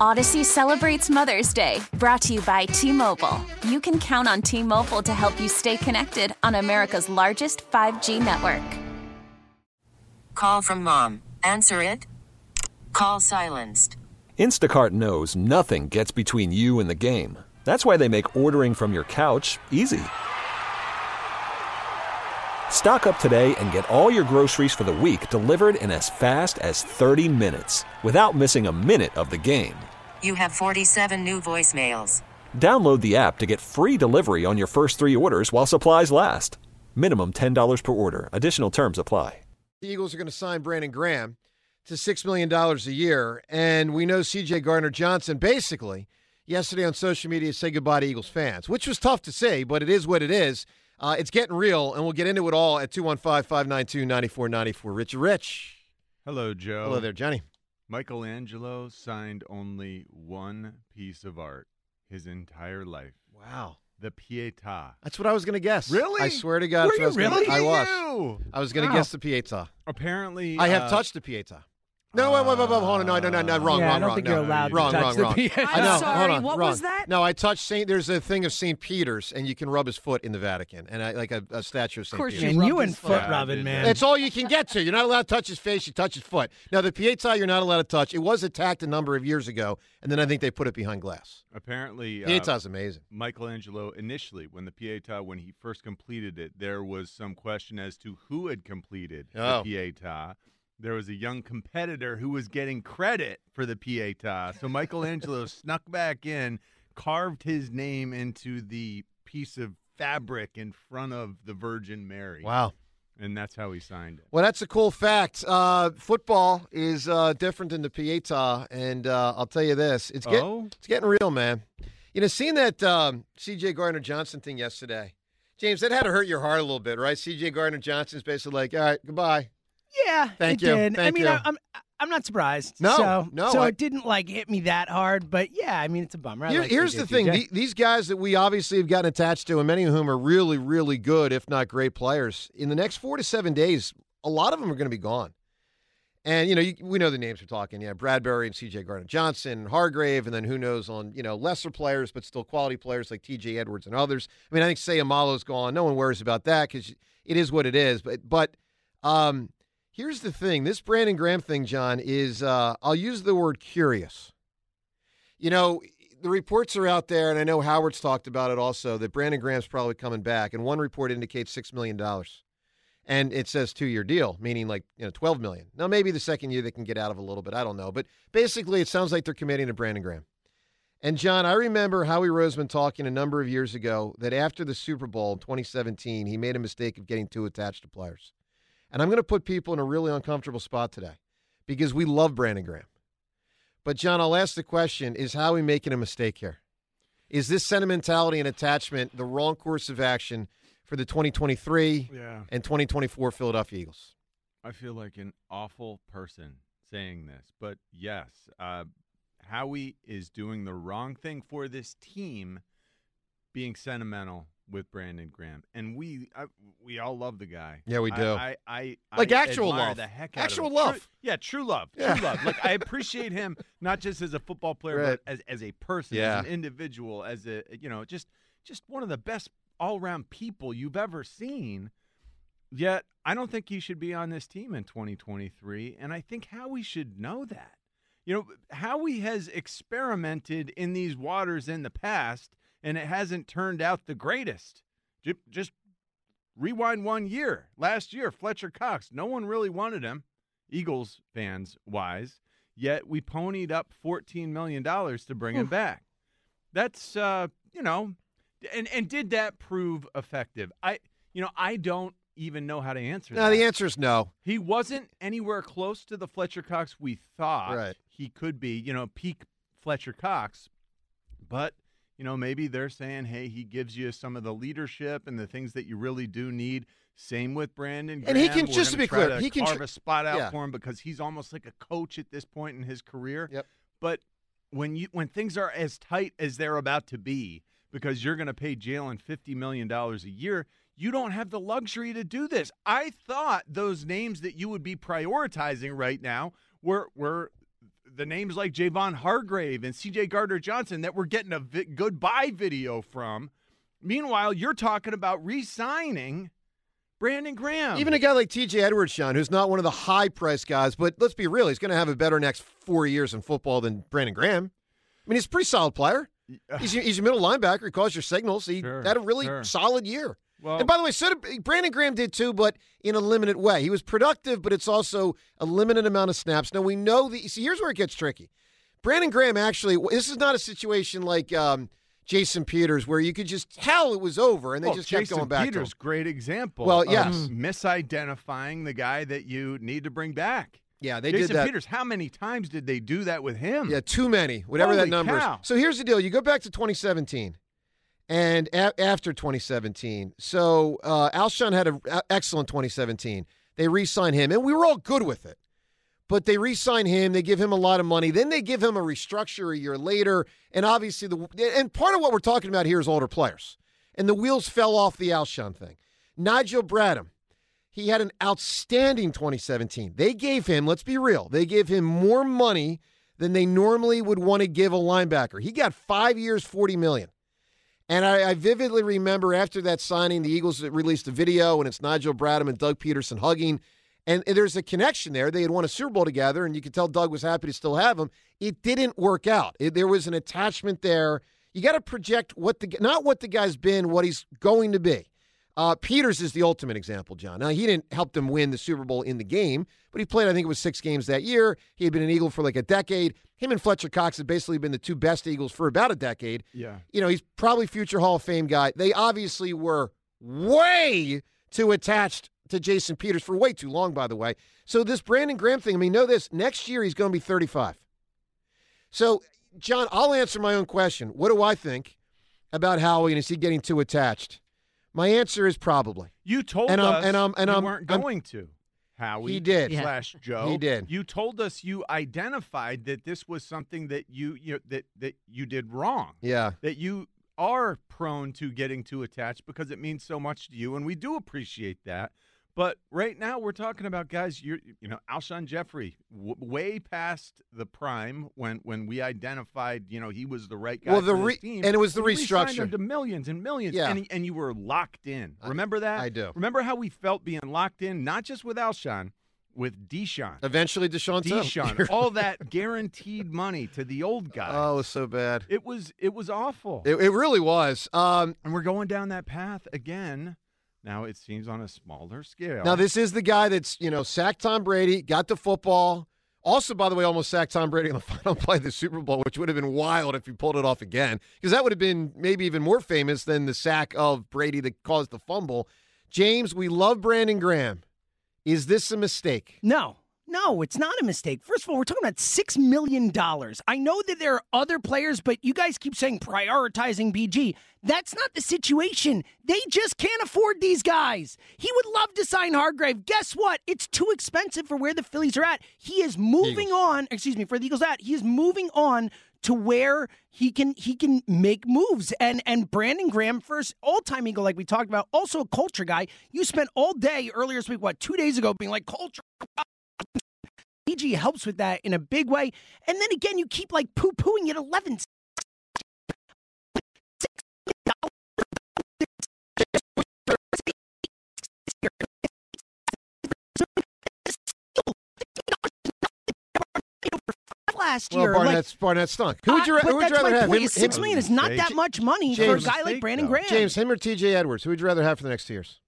Audacy celebrates Mother's Day, brought to you by T Mobile. You can count on T Mobile to help you stay connected on America's largest 5G network. Call from mom. Answer it. Call silenced. Instacart knows nothing gets between you and the game. That's why they make ordering from your couch easy. Stock up today and get all your groceries for the week delivered in as fast as 30 minutes without missing a minute of the game. You have 47 new voicemails. Download the app to get free delivery on your first three orders while supplies last. Minimum $10 per order. Additional terms apply. The Eagles are going to sign Brandon Graham to $6 million a year. And we know CJ Gardner Johnson basically yesterday on social media said goodbye to Eagles fans, which was tough to say, but it is what it is. Uh, it's getting real, and we'll get into it all at 215 592 9494. Rich Rich. Hello, Joe. Hello there, Johnny. Michelangelo signed only one piece of art his entire life. Wow. The Pietà. That's what I was going to guess. Really? I swear to God. Were you I was gonna- really? I was. You. I was going to Wow. guess the Pietà. Apparently, I have uh, touched the Pietà. No, wait, wait, wait, wait, hold on. No, no, no, no. Wrong, Yeah, wrong, I don't wrong. think no. you're allowed to wrong, touch wrong, the wrong. Pietà. I know. I'm hold sorry, on, what wrong. was that? No, I touched Saint. There's a thing of Saint Peter's, and you can rub his foot in the Vatican, and I like a, a statue of Saint course Peter. you And rubbed you and foot. foot Yeah, rubbing, man. that. That's all you can get to. You're not allowed to touch his face. You touch his foot. Now, the Pietà, you're not allowed to touch. It was attacked a number of years ago, and then I think they put it behind glass. Apparently, uh, Pietà's amazing. Michelangelo initially, when the Pietà, when he first completed it, there was some question as to who had completed Oh. the Pietà. There was a young competitor who was getting credit for the Pietà. So Michelangelo snuck back in, carved his name into the piece of fabric in front of the Virgin Mary. Wow. And that's how he signed it. Well, that's a cool fact. Uh, football is uh, different than the Pietà, and uh, I'll tell you this: it's get, Oh? it's getting real, man. You know, seeing that um, C.J. Gardner Johnson thing yesterday, James, that had to hurt your heart a little bit, right? C.J. Gardner Johnson's basically like, "All right, goodbye." Yeah, Thank it you. did. I mean, you. I, I'm I'm not surprised. No, so, no, So I- it didn't like hit me that hard, but yeah, I mean, it's a bummer. Here- like here's the thing: the, these guys that we obviously have gotten attached to, and many of whom are really, really good, if not great players. In the next four to seven days, a lot of them are going to be gone. And you know, you, we know the names we're talking. Yeah, Bradberry and C.J. Gardner Johnson, Hargrave, and then who knows on you know lesser players, but still quality players like T.J. Edwards and others. I mean, I think Seumalo's gone. No one worries about that because it is what it is. But but um, here's the thing: this Brandon Graham thing, John, is uh, I'll use the word curious. You know, the reports are out there, and I know Howard's talked about it also that Brandon Graham's probably coming back, and one report indicates six million dollars, and it says two year deal, meaning like you know twelve million. Now maybe the second year they can get out of a little bit, I don't know, but basically it sounds like they're committing to Brandon Graham. And John, I remember Howie Roseman talking a number of years ago that after the Super Bowl in 2017, he made a mistake of getting too attached to players. And I'm going to put people in a really uncomfortable spot today because we love Brandon Graham. But John, I'll ask the question: Is Howie making a mistake here? Is this sentimentality and attachment the wrong course of action for the 2023 Yeah. and 2024 Philadelphia Eagles? I feel like an awful person saying this, but yes, uh, Howie is doing the wrong thing for this team, being sentimental with Brandon Graham, and we I, we all love the guy. Yeah, we do. I, I, I Like actual love. the heck Actual love. True- yeah, true love, true love. Like I appreciate him not just as a football player, Right. but as as a person, Yeah. as an individual, as a you know, just just one of the best all around people you've ever seen. Yet, I don't think he should be on this team in 2023, and I think Howie should know that. You know, Howie has experimented in these waters in the past, and it hasn't turned out the greatest. Just rewind one year. Last year, Fletcher Cox, no one really wanted him, Eagles fans wise, yet we ponied up $14 million to bring him back. That's, uh, you know, and, and did that prove effective? I, you know, I don't even know how to answer No, that. the answer is no. He wasn't anywhere close to the Fletcher Cox we thought Right. he could be, you know, peak Fletcher Cox. But, you know, maybe they're saying, hey, he gives you some of the leadership and the things that you really do need. Same with Brandon. And he can- We're just to be clear, to he can carve tr- a spot out Yeah. for him because he's almost like a coach at this point in his career. Yep. But when you when things are as tight as they're about to be, because you're going to pay Jalen fifty million dollars a year, you don't have the luxury to do this. I thought those names that you would be prioritizing right now were were the names like Javon Hargrave and C.J. Gardner Johnson that we're getting a vi- goodbye video from. Meanwhile, you're talking about re-signing Brandon Graham. Even a guy like TJ Edwards, Sean, who's not one of the high price guys, but let's be real, he's going to have a better next four years in football than Brandon Graham. I mean, he's a pretty solid player. Uh, he's, your- he's a middle linebacker. He calls your signals. He Sure, had a really sure. solid year. Well, and by the way, so did, Brandon Graham did too, but in a limited way. He was productive, but it's also a limited amount of snaps. Now we know the. See, here's where it gets tricky. Brandon Graham actually. This is not a situation like um, Jason Peters where you could just tell it was over and they well, just kept going back. Peters, great example. Well, of yes. misidentifying the guy that you need to bring back. Yeah, they Jason did that. Peters. How many times did they do that with him? Yeah, too many, whatever that number cow. is. So here's the deal: you go back to 2017, and a- after 2017, so uh, Alshon had an excellent 2017. They re-signed him, and we were all good with it. But they re-sign him. They give him a lot of money. Then they give him a restructure a year later, and obviously the and part of what we're talking about here is older players, and the wheels fell off the Alshon thing. Nigel Bradham, he had an outstanding 2017. They gave him, let's be real, they gave him more money than they normally would want to give a linebacker. He got five years, 40 million. And I, I vividly remember after that signing, the Eagles released a video, and it's Nigel Bradham and Doug Pederson hugging. And there's a connection there. They had won a Super Bowl together, and you could tell Doug was happy to still have him. It didn't work out. It- there was an attachment there. You got to project what the not what the guy's been, what he's going to be. Uh, Peters is the ultimate example, John. Now, he didn't help them win the Super Bowl in the game, but he played, I think it was six games that year. He had been an Eagle for like a decade. Him and Fletcher Cox have basically been the two best Eagles for about a decade. Yeah. You know, he's probably future Hall of Fame guy. They obviously were way too attached to Jason Peters for way too long, by the way. So, this Brandon Graham thing, I mean, know this next year he's going to be 35. So, John, I'll answer my own question. What do I think about Howie and is he getting too attached? My answer is probably. You told And I'm- us and I'm- and you I'm- weren't I'm- going to. Howie He did. Yeah. slash Joe. He did. You told us you identified that this was something that you, you that that you did wrong. Yeah. That you are prone to getting too attached because it means so much to you, and we do appreciate that. But right now, we're talking about guys. You're, you know, Alshon Jeffery, w- way past the prime when when we identified, you know, he was the right guy. Well, the re- and it was the We him restructure. to millions and millions. Yeah. and, he- and you were locked in. Remember that? I do. Remember how we felt being locked in, not just with Alshon, with DeSean. Eventually, DeSean DeSean, all that guaranteed money to the old guy. Oh, it was so bad. It was it was awful. It, it really was. Um, and we're going down that path again. Now it seems on a smaller scale. Now, this is the guy that's, you know, sacked Tom Brady, got the football. Also, by the way, almost sacked Tom Brady in the final play of the Super Bowl, which would have been wild if he pulled it off again, because that would have been maybe even more famous than the sack of Brady that caused the fumble. James, we love Brandon Graham. Is this a mistake? No, no, it's not a mistake. First of all, we're talking about $6 million. I know that there are other players, but you guys keep saying prioritizing BG. That's not the situation. They just can't afford these guys. He would love to sign Hargrave. Guess what? It's too expensive for where the Phillies are at. He is moving on, excuse me, for the Eagles at. He is moving on to where he can he can make moves. And and Brandon Graham, first all time Eagle, like we talked about, also a culture guy. You spent all day earlier this week, what, two days ago, being like culture. BG helps with that in a big way. And then again, you keep like poo pooing at 11. Last Well, year, like, Barnett's, Barnett stunk. Who would you, uh, who would you rather have? point. Him- Six him- million is not that much money James- for a guy like Brandon. Graham. James, him or TJ Edwards? Who would you rather have for the next two years?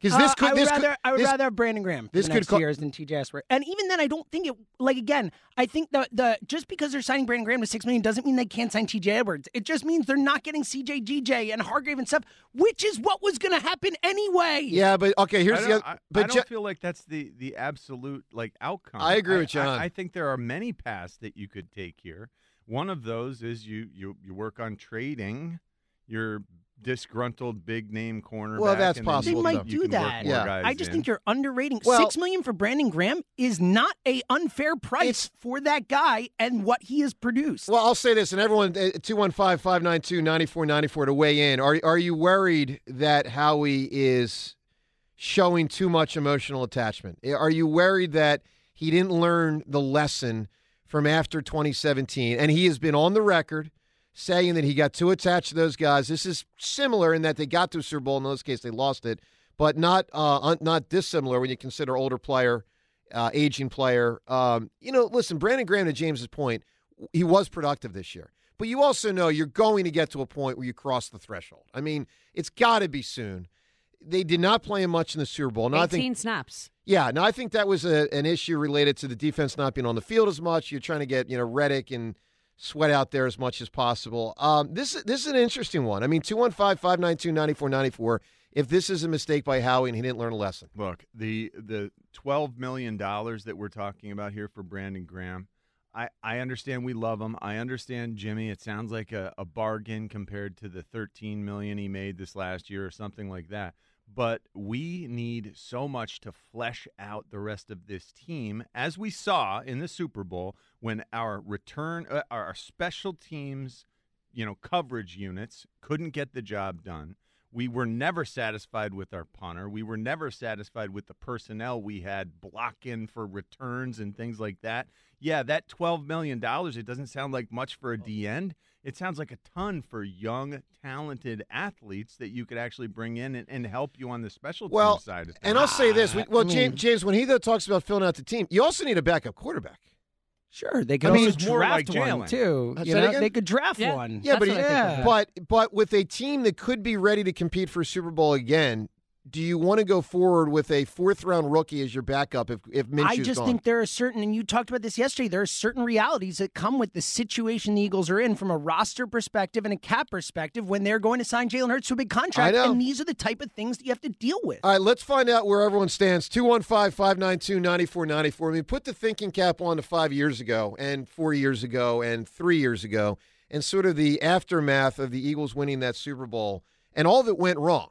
Because this Uh, could I would this rather could, I would this- rather have Brandon Graham for this the could next co- two years than TJ Esper. And even then, I don't think it. Like again, I think the the just because they're signing Brandon Graham to six million doesn't mean they can't sign TJ Edwards. It just means they're not getting CJ GJ and Hargrave and stuff, which is what was going to happen anyway. Yeah, but okay. Here's I the other. I, but I don't Je- feel like that's the the absolute like outcome. I agree with I, John. I, think there are many paths that you could take here. One of those is you you you work on trading your disgruntled big name cornerback. Well, that's and possible, They might do that. Yeah. I just in. think you're underrating. Well- Six million for Brandon Graham is not a unfair price for that guy and what he has produced. Well, I'll say this, and everyone, uh, 215 592 9494 to weigh in. Are, are you worried that Howie is showing too much emotional attachment? Are you worried that he didn't learn the lesson from after 2017, and he has been on the record saying that he got too attached to those guys. This is similar in that they got to a Super Bowl. In this case, they lost it, but not uh, not dissimilar when you consider older player, uh, aging player. Um, you know, listen, Brandon Graham to James's point, he was productive this year. But you also know you're going to get to a point where you cross the threshold. I mean, it's got to be soon. They did not play him much in the Super Bowl. Now, 18 think, snaps. Yeah, no, I think that was a, an issue related to the defense not being on the field as much. You're trying to get you know Reddick and Sweat out there as much as possible. Um, this this is an interesting one. I mean, 215-592-9494. If this is a mistake by Howie and he didn't learn a lesson, look the the twelve million dollars that we're talking about here for Brandon Graham. I, I understand we love him. I understand Jimmy. It sounds like a, a bargain compared to the 13 million he made this last year or something like that but we need so much to flesh out the rest of this team, as we saw in the Super Bowl when our return, uh, our special teams, you know, coverage units couldn't get the job done. We were never satisfied with our punter. We were never satisfied with the personnel we had blocking for returns and things like that. Yeah, that $12 million, it doesn't sound like much for a oh. D end it sounds like a ton for young, talented athletes that you could actually bring in and, and help you on the special well, team side. Of and I'll say this: ah, well, James, James, when he though talks about filling out the team, you also need a backup quarterback. Sure, they could I mean, draft like one too. Uh, you know, they could draft yeah. one. Yeah, That's but yeah. but but with a team that could be ready to compete for a Super Bowl again, do you want to go forward with a fourth round rookie as your backup if if Minshew's I just gone? think there are certain, and you talked about this yesterday. There are certain realities that come with the situation the Eagles are in from a roster perspective and a cap perspective when they're going to sign Jalen Hurts to a big contract. And these are the type of things that you have to deal with. All right, let's find out where everyone stands. 215 592 9494. I mean, put the thinking cap on to five years ago, and four years ago, and three years ago, and sort of the aftermath of the Eagles winning that Super Bowl and all that went wrong.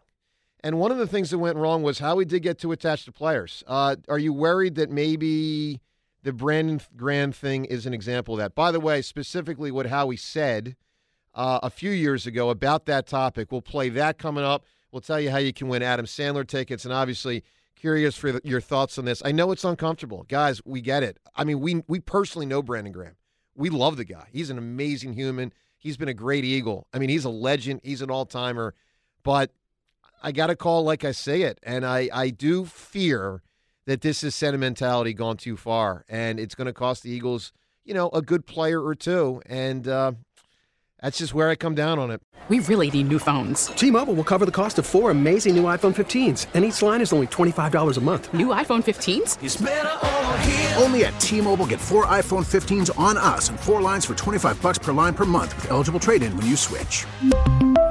And one of the things that went wrong was how he did get too attached to players. Uh, are you worried that maybe the Brandon Graham thing is an example of that? By the way, specifically what Howie said uh, a few years ago about that topic. We'll play that coming up. We'll tell you how you can win Adam Sandler tickets, and obviously curious for the, your thoughts on this. I know it's uncomfortable, guys. We get it. I mean, we we personally know Brandon Graham. We love the guy. He's an amazing human. He's been a great Eagle. I mean, he's a legend. He's an all timer. But I got to call like I say it. And I, I do fear that this is sentimentality gone too far. And it's going to cost the Eagles, you know, a good player or two. And uh, that's just where I come down on it. We really need new phones. T Mobile will cover the cost of four amazing new iPhone 15s, and each line is only $25 a month. New iPhone 15s? Only at T Mobile get four iPhone 15s on us and four lines for 25 bucks per line per month with eligible trade in when you switch.